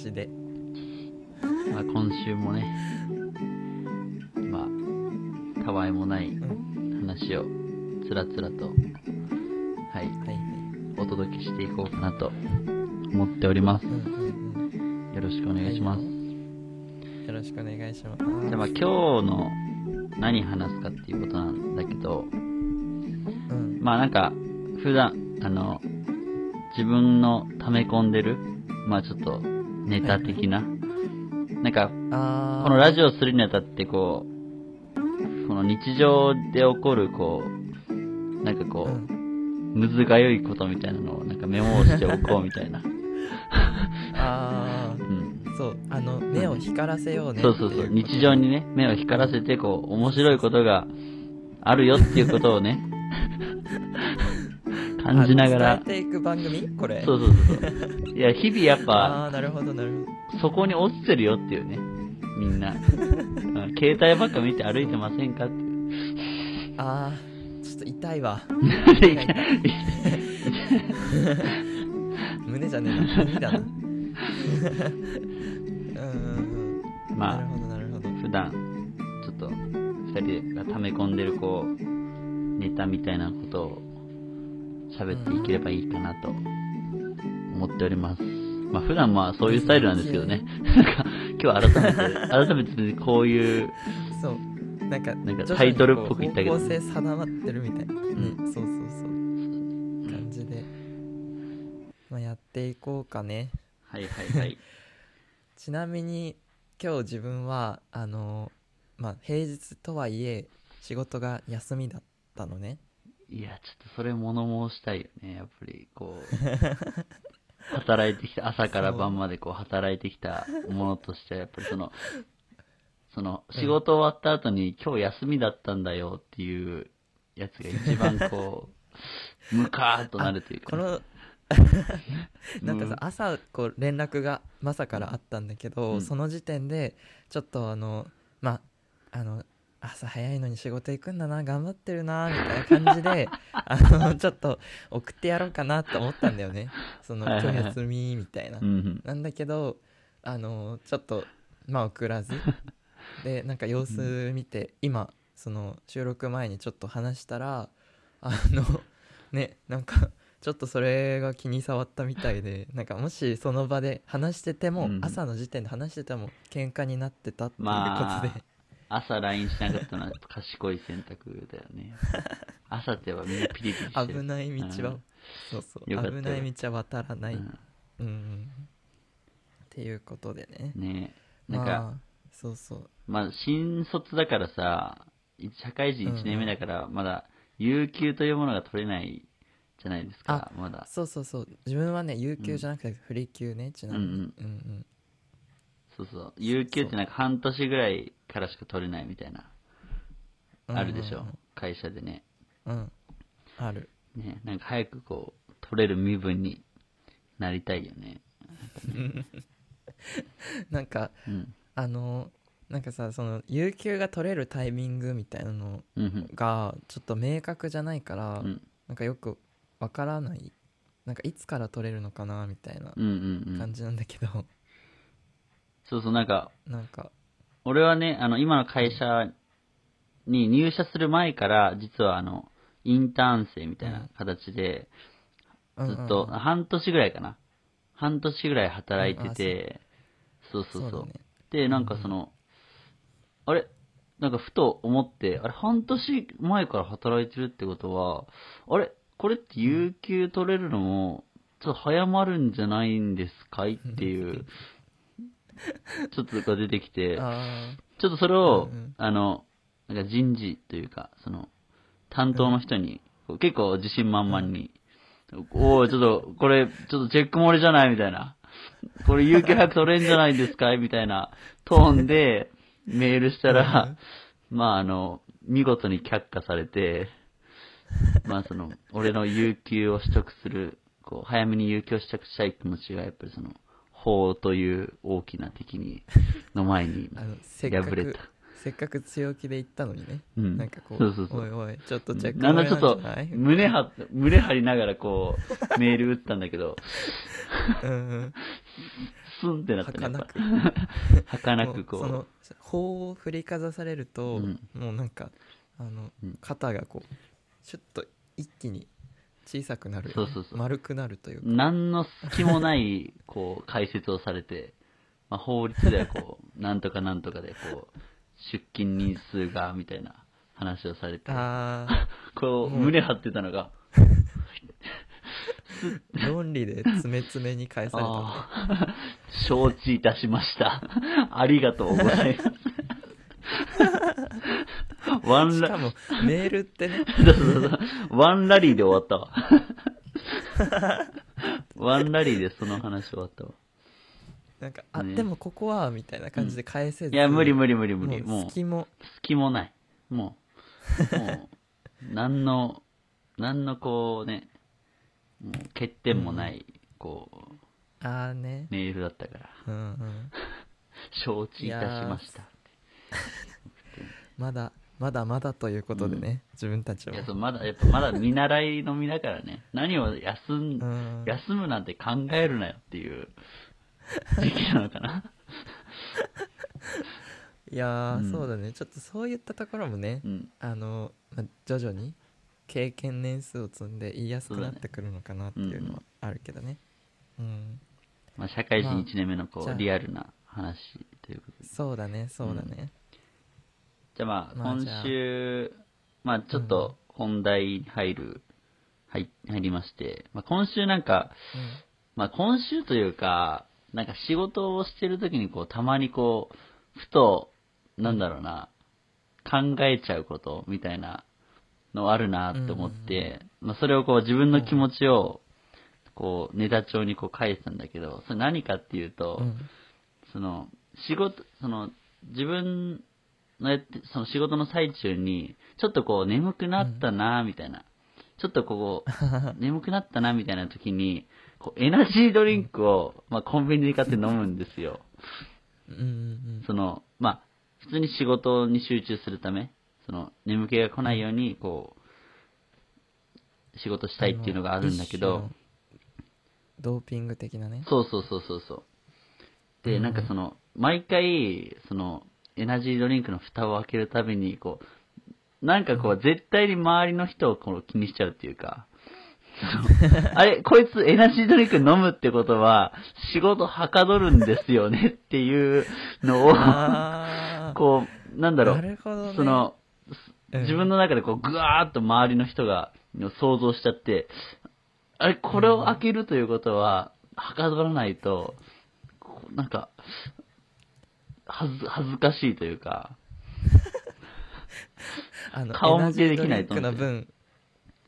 しでまあ、今週もね、まあ、たわいもないうん。話をつらつらと、はい、はいはい。お届けしていこうかなと思っておりますよろしくお願いします。うん。よろしくお願いします。じゃあまあ今日の何話すかっていうことなんだけど、うん。まあなんか、普段、あの、自分の溜め込んでる、まあちょっと、ネタ的な、なんか。このラジオするにあたってこう、この日常で起こるこう、なんかこうう、ん。むずがゆいことみたいなのをなんかメモをしておこうみたいな。あー。うん。そう、あの、目を光らせようねそうそうそう。っていこと日常にね、目を光らせて、こう、面白いことがあるよっていうことをね、感じながらあ、伝えていく番組？これ。そうそうそうそう。いや、日々やっぱ、あー、なるほどなるほど。そこに落ちてるよっていうね、みんな。う ん携帯ばっか見て歩いてませんかって。あー、ちょっと痛いわ。胸じゃねえな。耳だな。うーん。なまあ、るほどなるほど。普段、ちょっと、二人が溜め込んでる、こう、ネタみたいなことを喋っていければいいかなと思っております。まあ普段まあそういうスタイルなんですけどね。なんか、今日改めて、改めてこういう、そう。なんか、なんかタイトルっぽく言ったけどこう方向性定まってるみたいな。んね、そうそうそう。感じで。まあ、やっていこうかね。はいはいはい。ちなみに、今日自分は、あの、まあ、平日とはいえ、仕事が休みだったのね。いや、ちょっとそれ物申したいよね。やっぱり、こう、働いてきた、朝から晩までこう働いてきたものとしては、やっぱりその、その、仕事終わった後に今日休みだったんだよっていうやつが一番こう、ムカーっとなるというか。この、なんかさ、朝、こう、連絡が、まさからあったんだけど、うんその時点で、ちょっとあの、まあ、あの、朝早いのに仕事行くんだな、頑張ってるな、みたいな感じで、あの、ちょっと送ってやろうかなと思ったんだよね。その、はいはいはい。今日休み、みたいな。う。んなんだけど、あの、ちょっと、まあ送らず、で、なんか様子見て、今、その、収録前にちょっと話したら、あの、ね、なんか、ちょっとそれが気に障ったみたいで、なんかもしその場で話してても、うん。朝の時点で話してても喧嘩になってたっていうことで、まあ、朝 LINE しなかったのは賢い選択だよね。朝ってはみんなピリピリしてる。危ない道は、うんそうそう、危ない道は渡らない。うんうんうん。っていうことでね。ねなんか、まあ、そうそう。まあ、新卒だからさ、社会人1年目だから、まだ、有給というものが取れないじゃないですか、まだ。そうそうそう自分はね有給じゃなくてフリ級ねちなみに、うんうんうんそうそう。有給ってなんか半年ぐらいからしか取れないみたいな、うんあるでしょ、会社でね。うんうんあるね、なんか早くこう、取れる身分になりたいよね。なんかうん。あのなんかさその有給が取れるタイミングみたいなのうんうん。がちょっと明確じゃないから、うんなんかよくわからないなんかいつから取れるのかなみたいなうんうんうん。感じなんだけど、そうそう、なんか、なんか。俺はね、あの、今の会社に入社する前から、実はあの、インターン生みたいな形で、うんうんずっと、半年ぐらいかな。半年ぐらい働いてて、そうそうそう。そうだね。で、なんかその、あれ？なんかふと思って、あれ半年前から働いてるってことは、あれ？これって有給取れるのも、ちょっと早まるんじゃないんですかいっていう、ちょっとが出てきて、あちょっとそれを、うんうん。あの、なんか人事というか、その、担当の人に、こう結構自信満々に、おおちょっと、これ、ちょっとチェック漏れじゃないみたいな。これ、有給早く取れんじゃないですか みたいなトーンでメールしたら、まあ、あの、見事に却下されて、まあ、その、俺の有給を取得する、こう、早めに有給を取得したい気持ちが、やっぱりその、法という大きな敵に、の前に 敗れた。せっかく強気で言ったのにね、うん。なんかこうそうそうそう。おいおいちょっとチェックなんだちょっと胸張胸張りながらこう、メール打ったんだけど、スンってなったね。やっ儚く。ぱ儚くこ。もうそうの法を振りかざされると、うん。もうなんかあの、うん。肩がこうシュッと一気に小さくなるよね、そうそうそう。丸くなるというか。何の隙もない、こう、解説をされて、まあ、法律ではこう、なんとかなんとかで、こう、出勤日数が、みたいな話をされて、あ こう、胸張ってたのが、ー論理で詰め詰めに返された承知いたしました。ありがとうございます。ワンラ、しかもメールってね。そうそうそう。ワンラリーで終わったわ。ワンラリーでその話終わったわ。なんかあ、ね。でもここはみたいな感じで返せず、いや、無理無理無理無理。もう、もう隙も。隙もない。もう、もう、何の、何のこうね、もう欠点もない、こう、ああね。メールだったから、うんうん。承知いたしました。まだまだまだということでね、自分たちはいや、そう、まだ、やっぱまだ見習いの身だからね、何を休ん、うん。休むなんて考えるなよっていう 時期なのかな。いやー、うん。そうだね。ちょっとそういったところもね、うん。あの、ま、徐々に経験年数を積んで言いやすくなってくるのかなっていうのはあるけどね。うん。まあ、社会人まあ1年目のこう、じゃあ。リアルな話ということで。そうだねそうだね、じゃあまあ、今週、まあちょっと本題に入る、入入りまして、まあ今週なんか、まあ今週というか、なんか仕事をしてる時にこう、たまにこう、ふと、なんだろうな、考えちゃうことみたいなのあるなって思って、まあそれをこう自分の気持ちを、こう、ネタ帳にこう書いてたんだけど、それ何かっていうと、その、仕事、その、自分その仕事の最中に、ちょっとこう眠くなったな、みたいな。ちょっとこう、眠くなったな、みたいな時に、こう、エナジードリンクを、まあ、コンビニで買って飲むんですよ。うんうんその、まあ、普通に仕事に集中するため、その、眠気が来ないように、こう、仕事したいっていうのがあるんだけど、ドーピング的なねそうそうそうそうそう。で、うんなんかその、毎回、その、エナジードリンクの蓋を開けるたびに、こう、なんかこう、絶対に周りの人をこう気にしちゃうっていうか、あれ、こいつエナジードリンク飲むってことは、仕事はかどるんですよねっていうのを、こう、なんだろう、ね。その、うん。自分の中でこう、ぐわーっと周りの人が想像しちゃって、あれ、これを開けるということは、はかどらないと、なんか、はず、恥ずかしいというか、あの顔向けできないとエ思ってそうそうそう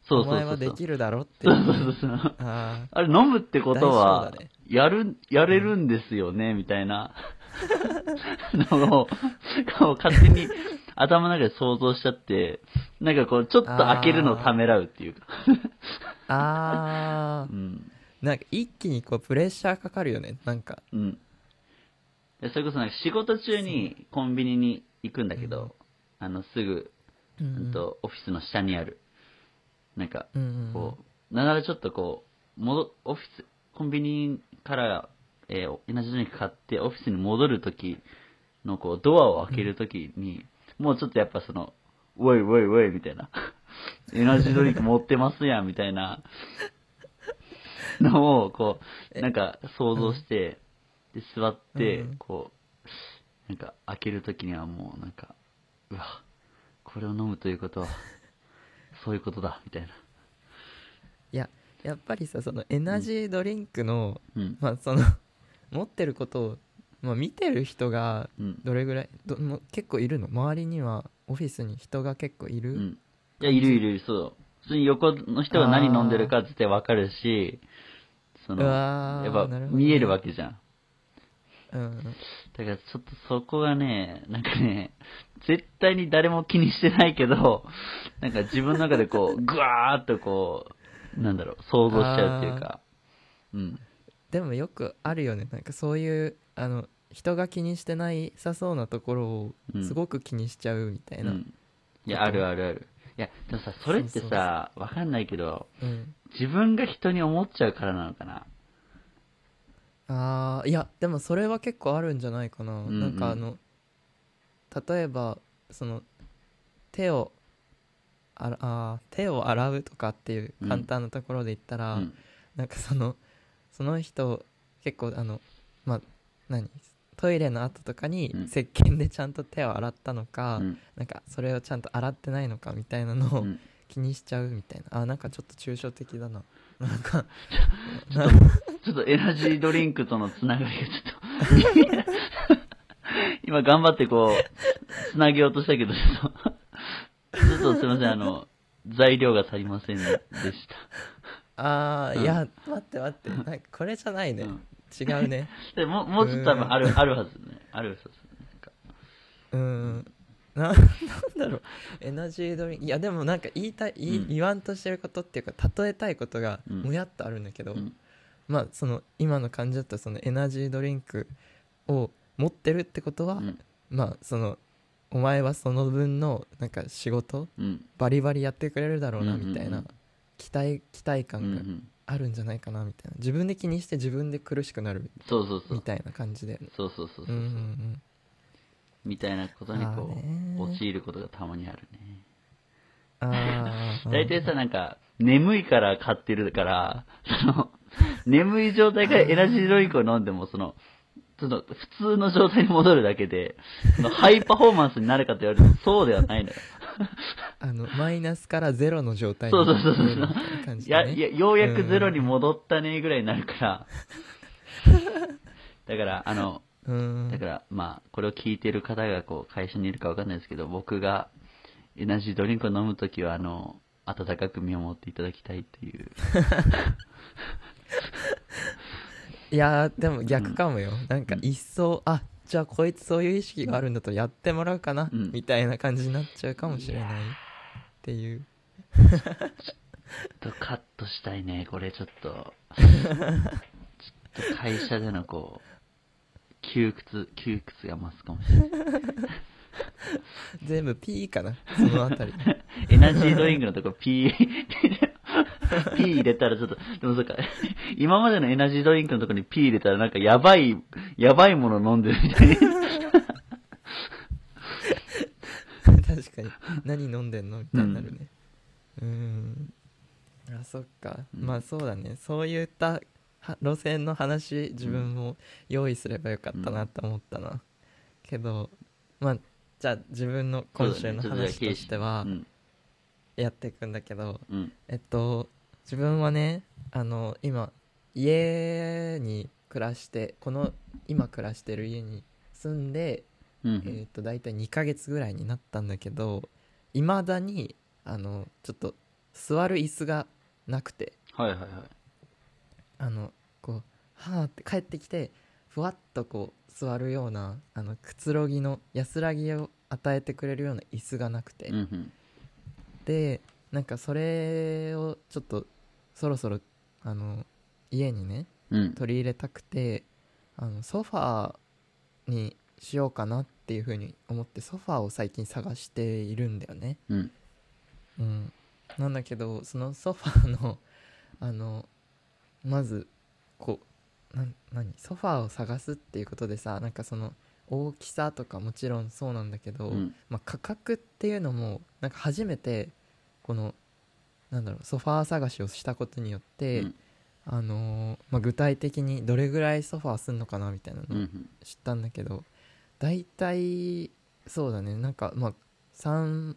そう。お前はできるだろってそいううそうそう。ああれ、飲むってことはやる、やれるんですよね、みたいなのを、勝手に頭の中で想像しちゃって、なんかこう、ちょっと開けるのをためらうっていうか。ーあーうん。なんか一気にこうプレッシャーかかるよねなんかうん。でそれこそなんか仕事中にコンビニに行くんだけど、あの、すぐ、ううん。んと、オフィスの下にある、なんか、うんうんうん。こう、なんならちょっとこう、戻、オフィス、コンビニから、えーエナジードリンク買ってオフィスに戻るときのこう、ドアを開けるときに、もうちょっとやっぱその、おいおいおいみたいな、エナジードリンク持ってますやんみたいな。のを、こう、なんか想像して、で、座ってうん、こう、なんか開けるときにはもうなんか、うわ、これを飲むということは、そういうことだ、みたいな。いややっぱりさそのエナジードリンクの、うん。まあその 持ってることを、まあ、見てる人がうん。どれぐらいども結構いるの？周りにはオフィスに人が結構いる、うん。いや、いるいるそう。普通に横の人が何飲んでるかってわかるし、その、やっぱ見えるわけじゃん。うんだからちょっとそこがね、なんかね、絶対に誰も気にしてないけど、なんか自分の中でこう、ぐわーっとこう、なんだろう、想像しちゃうっていうか、うん。でもよくあるよねなんかそういうあの人が気にしてないさそうなところをうんすごく気にしちゃうみたいな、うんうん。いや、あるあるある。いや、でもさ、それってさ、わかんないけど、自分が人に思っちゃうからなのかな。あーいやでもそれは結構あるんじゃないかな、んうん。なんかあの例えばその手をあらあー手を洗うとかっていううん簡単なところで言ったら、うん。なんかそのその人結構あのまあ何？トイレの後とかにうん。石鹸でちゃんと手を洗ったのか、うん。なんかそれをちゃんと洗ってないのかみたいなのをうん。気にしちゃうみたいな。あなんかちょっと抽象的だななんかちょっと、ちょっとエナジードリンクとのつながりがちょっと、今頑張ってこう、つなげようとしたけど、ちょっと、ちょっとすいません、あの、材料が足りませんでした。あー、うん。いや待って待って。なんかこれじゃないね、うん。違うね。でもう、もうちょっと多分ある、あるはずね。あるはず。なんか。うーんな なんだろう。エナジードリンク。いやでもなんか言いたい言言わんとしてることっていうか例えたいことがうん。もやっとあるんだけど、うん。まあその今の感じだったらそのエナジードリンクを持ってるってことは、うん。まあそのお前はその分のなんか仕事うん。バリバリやってくれるだろうなみたいな期待期待感がん。あるんじゃないかなみたいな。自分で気にして自分で苦しくなるそうそうそう。みたいな感じで。そうそうそうそう。う。んうんうんみたいなことにあこう、陥ることがたまにあるね。大体さ、なんか、眠いから買ってるから、その、眠い状態からエナジードリンクを飲んでも、その、その、普通の状態に戻るだけで、そのハイパフォーマンスになるかと言われると、そうではないのよ。あのマイナスからゼロの状態そうそうそうそう。感や、いや、ようやくゼロに戻ったねぐらいになるから、だから、あの、うんだから、まあ、これを聞いてる方が、こう、会社にいるかわかんないですけど、僕が、エナジードリンクを飲むときは、あの、温かく見守っていただきたいという。いやーでも逆かもよ、なんか一層あじゃあこいつそういう意識があるんだとやってもらうかな、うんみたいな感じになっちゃうかもしれないっていう ちょっとカットしたいね、これちょっと。ちょっと会社でのこう、窮屈、窮屈が増すかもしれない。全部 P かな？そのあたり。エナジードリンクのとこ P、P 入れたらちょっと、でもそっか、今までのエナジードリンクのとこに P 入れたらなんかやばい、やばいもの飲んでるみたいな。確かに。何飲んでんの？みたいになるね。うん。あそっか、うん。まあそうだね。そういったは路線の話自分も用意すればよかったなって思ったな、けどまあじゃあ自分の今週の話としてはうん、やっていくんだけど、うん、えっと自分はねあの今家に暮らしてこの今暮らしてる家に住んで、うん、えっと大体2ヶ月ぐらいになったんだけどいまだにあのちょっと座る椅子がなくて。はいはいはい。あのこうはあって帰ってきてふわっとこう座るようなあのくつろぎの安らぎを与えてくれるような椅子がなくて、うんうん、でなんかそれをちょっとそろそろあの家にねうん、取り入れたくてあのソファーにしようかなっていうふうに思ってソファーを最近探しているんだよね。うん、うん。なんだけどそのソファーのあのまずこうなん何？ソファーを探すっていうことでさなんかその大きさとかもちろんそうなんだけど、うん、まあ、価格っていうのもなんか初めてこのなんだろうソファー探しをしたことによって、うん。あのーまあ、具体的にどれぐらいソファーすんのかなみたいなの知ったんだけど大体そうだね。なんかまあ34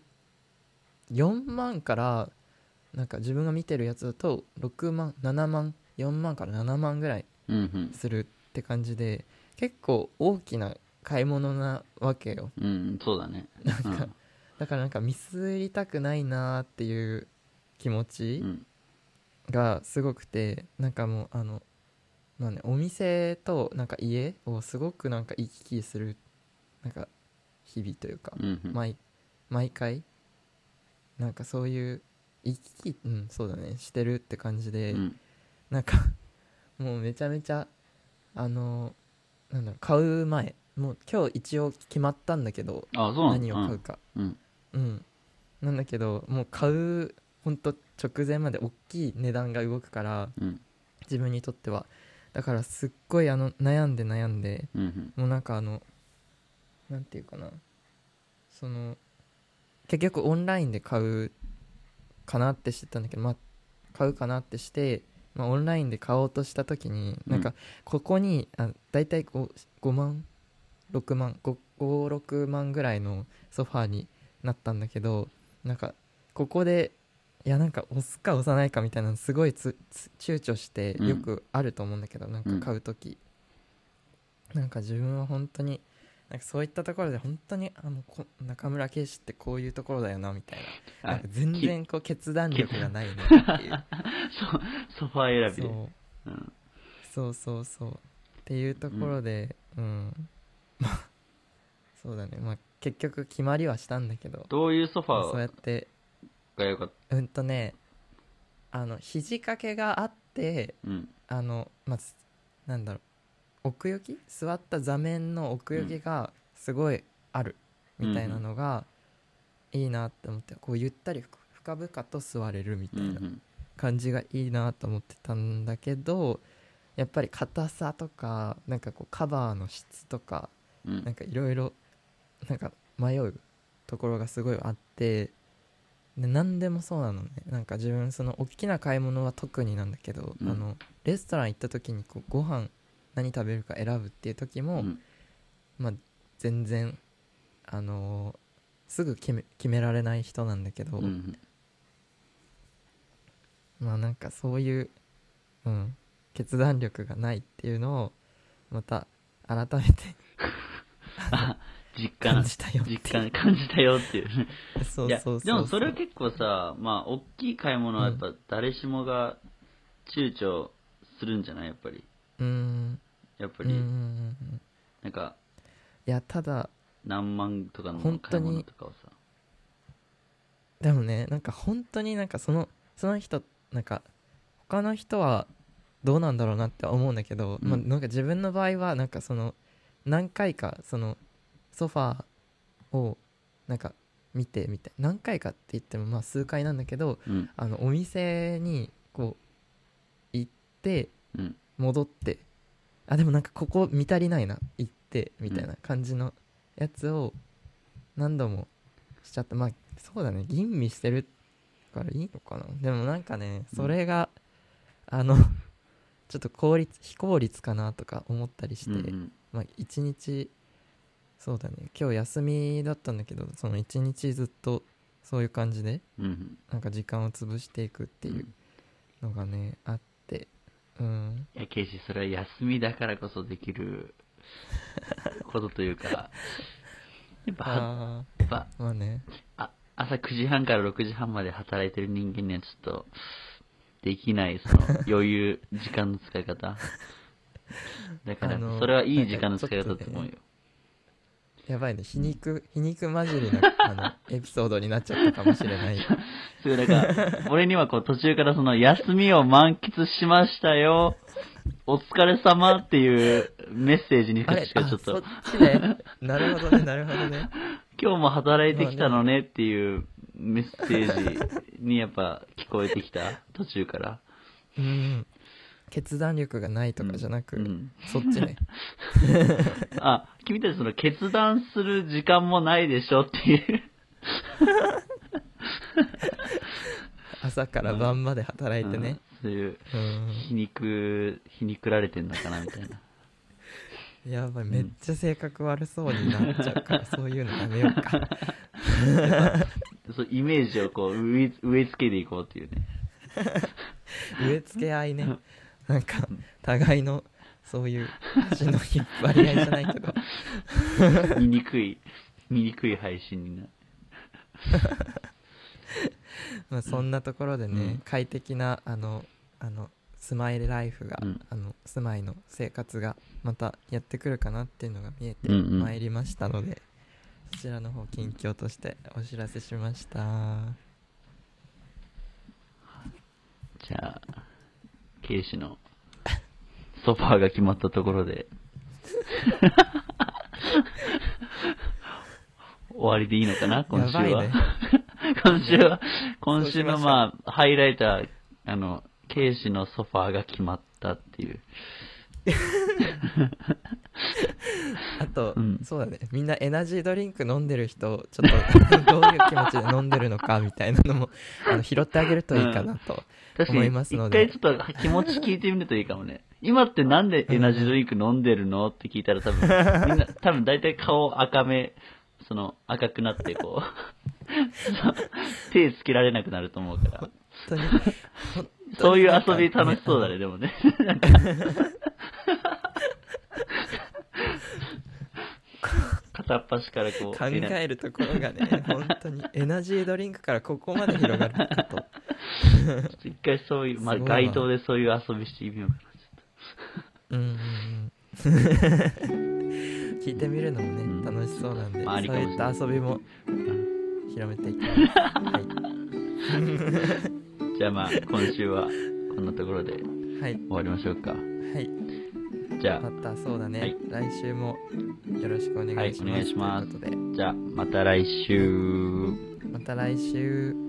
万からなんか自分が見てるやつだと6万7万4万から7万ぐらいうん、うん、するって感じで結構大きな買い物なわけよ。うん、そうだね。なんか、だからなんかミスりたくないなーっていう気持うちん、がすごくてなんかもうあのまあねお店となんか家をすごくなんか行き来するなんか日々というか、うん、うん、毎毎回なんかそういう行き来うんそうだねしてるって感じで、うん、なんかもうめちゃめちゃあのなんだろう買う前もう今日一応決まったんだけど。何を買うかうん。うん、なんだけどもう買うほんと直前まで大きい値段が動くからうん。自分にとってはだからすっごいあの悩んで悩んでうん。うん。もうなんかあのなんていうかなその結局オンラインで買うかなってしてたんだけどまあ買うかなってして、まあ、オンラインで買おうとした時になんかここにあ大体 5, 5万？6万56万ぐらいのソファーになったんだけどなんかここでいやなんか押すか押さないかみたいなのすごいつつ躊躇してうん。よくあると思うんだけど、なんか買う時、なんか自分は本当になんかそういったところで本当にあのこ中村圭司ってこういうところだよなみたいな。なんか全然こう決断力がないねっていう。ソ ソファー選び。で。そう。うん。そうそうそう。っていうところでうん、まあ そうだね。まあ結局決まりはしたんだけど。どういうソフまあそうやァってーが良かった？うんとねあの肘掛けがあってうん。あのまずなんだろう奥行き？座った座面の奥行きがすごいあるみたいなのがいいなって思ってこうゆったりふ深々と座れるみたいなうん感じがいいなと思ってたんだけどやっぱり硬さとかなんかこうカバーの質とかうん。なんかいろいろなんか迷うところがすごいあってで何でもそうなのね。なんか自分その大きな買い物は特になんだけど、うん。あのレストラン行った時にこうご飯何食べるか選ぶっていう時も、うんまあ全然あのーすぐ決め決められない人なんだけど、うん。まあなんかそういう、うん、決断力がないっていうのをまた改めて あ、実感、感じたよ実感、感じたよっていうね。そうそうでもそれは結構さ、まあ、大きい買い物はやっぱ誰しもが躊躇するんじゃない？やっぱり。うーんやっぱうんうんうり、んなん。か、いやただ何万とかの本当に買い物とかをさ。でもねなんか本当になんかそのその人なんか他の人はどうなんだろうなって思うんだけど、うん。まあ、なんか自分の場合はなんかその何回かそのソファーをなんか見てみたい何回かって言ってもまあ数回なんだけどうん、あのお店にこう行ってうん、戻ってあでもなんかここ見足りないな行ってみたいな感じのやつを何度もしちゃった。まあそうだね。吟味してるからいいのかな。でもなんかねそれが、あの ちょっと効率非効率かなとか思ったりして、うんうん。まあ一日そうだね。今日休みだったんだけどその一日ずっとそういう感じでうん。なんか時間を潰していくっていうのがねあってうんいや、ケイシ、それは休みだからこそできる ことというか、やっぱ、あやっぱ、あまあねあ、朝9時半から6時半まで働いてる人間にはちょっと、できない、その、余裕、時間の使い方。だからそれはいい時間の使い方だと思うよ。やばいね。皮肉皮肉混じりのあの エピソードになっちゃったかもしれない。すごい、なんか、俺にはこう途中からその、休みを満喫しましたよ。お疲れ様っていうメッセージにしかちょっと。なるほどねなるほどね。今日も働いてきたのねっていうメッセージにやっぱ聞こえてきた、途中から。うん決断力がないとかじゃなく、うん。そっちね。あ、君たちその決断する時間もないでしょっていう。朝から晩まで働いてね、うん。そういう、うん。皮肉、皮肉られてんのかなみたいな。やばいめっちゃ性格悪そうになっちゃうから、そういうのやめようか。そうイメージをこう植え植え付けていこうっていうね。植え付け合いねなんか互いのそういう足の引っ張り合いじゃないけど。醜い、醜い配信になる。まあそんなところでね、うん。快適なあのあのスマイルライフが、うん。あの住まいの生活がまたやってくるかなっていうのが見えてうんうん。まいりましたので、そちらの方近況としてお知らせしました。じゃあ、ケイシのソファーが決まったところで。終わりでいいのかな 今週は。ね今週は、今週のまあ、ハイライトは、あの、ケイシのソファーが決まったっていう。あと、うん。そうだね。みんなエナジードリンク飲んでる人ちょっと どういう気持ちで飲んでるのかみたいなのも あの拾ってあげるといいかなと、思いますので。回ちょっと気持ち聞いてみるといいかもね。今ってなんでエナジードリンク飲んでるのって聞いたら多分、みんな、多分大体顔赤め、その赤くなってこう、手つけられなくなると思うから。本当に。本当そういう遊び楽しそうだね、でもね。なんか片っ端からこう。考えるところがね 本当に。エナジードリンクからここまで広がること。一回そういう、まあ街頭でそういう遊びしてみようかうんうんうん。聞いてみるのもね、うん。楽しそうなんで、まあそういった遊びもな。広めていきます、はいじゃあまあ、今週はこんなところで終はい。わりましょうか。はい。じゃまたそうだね、はい。来週もよろしくお願いします、はいお願いします。ということで。あ、じゃあまた来週。また来週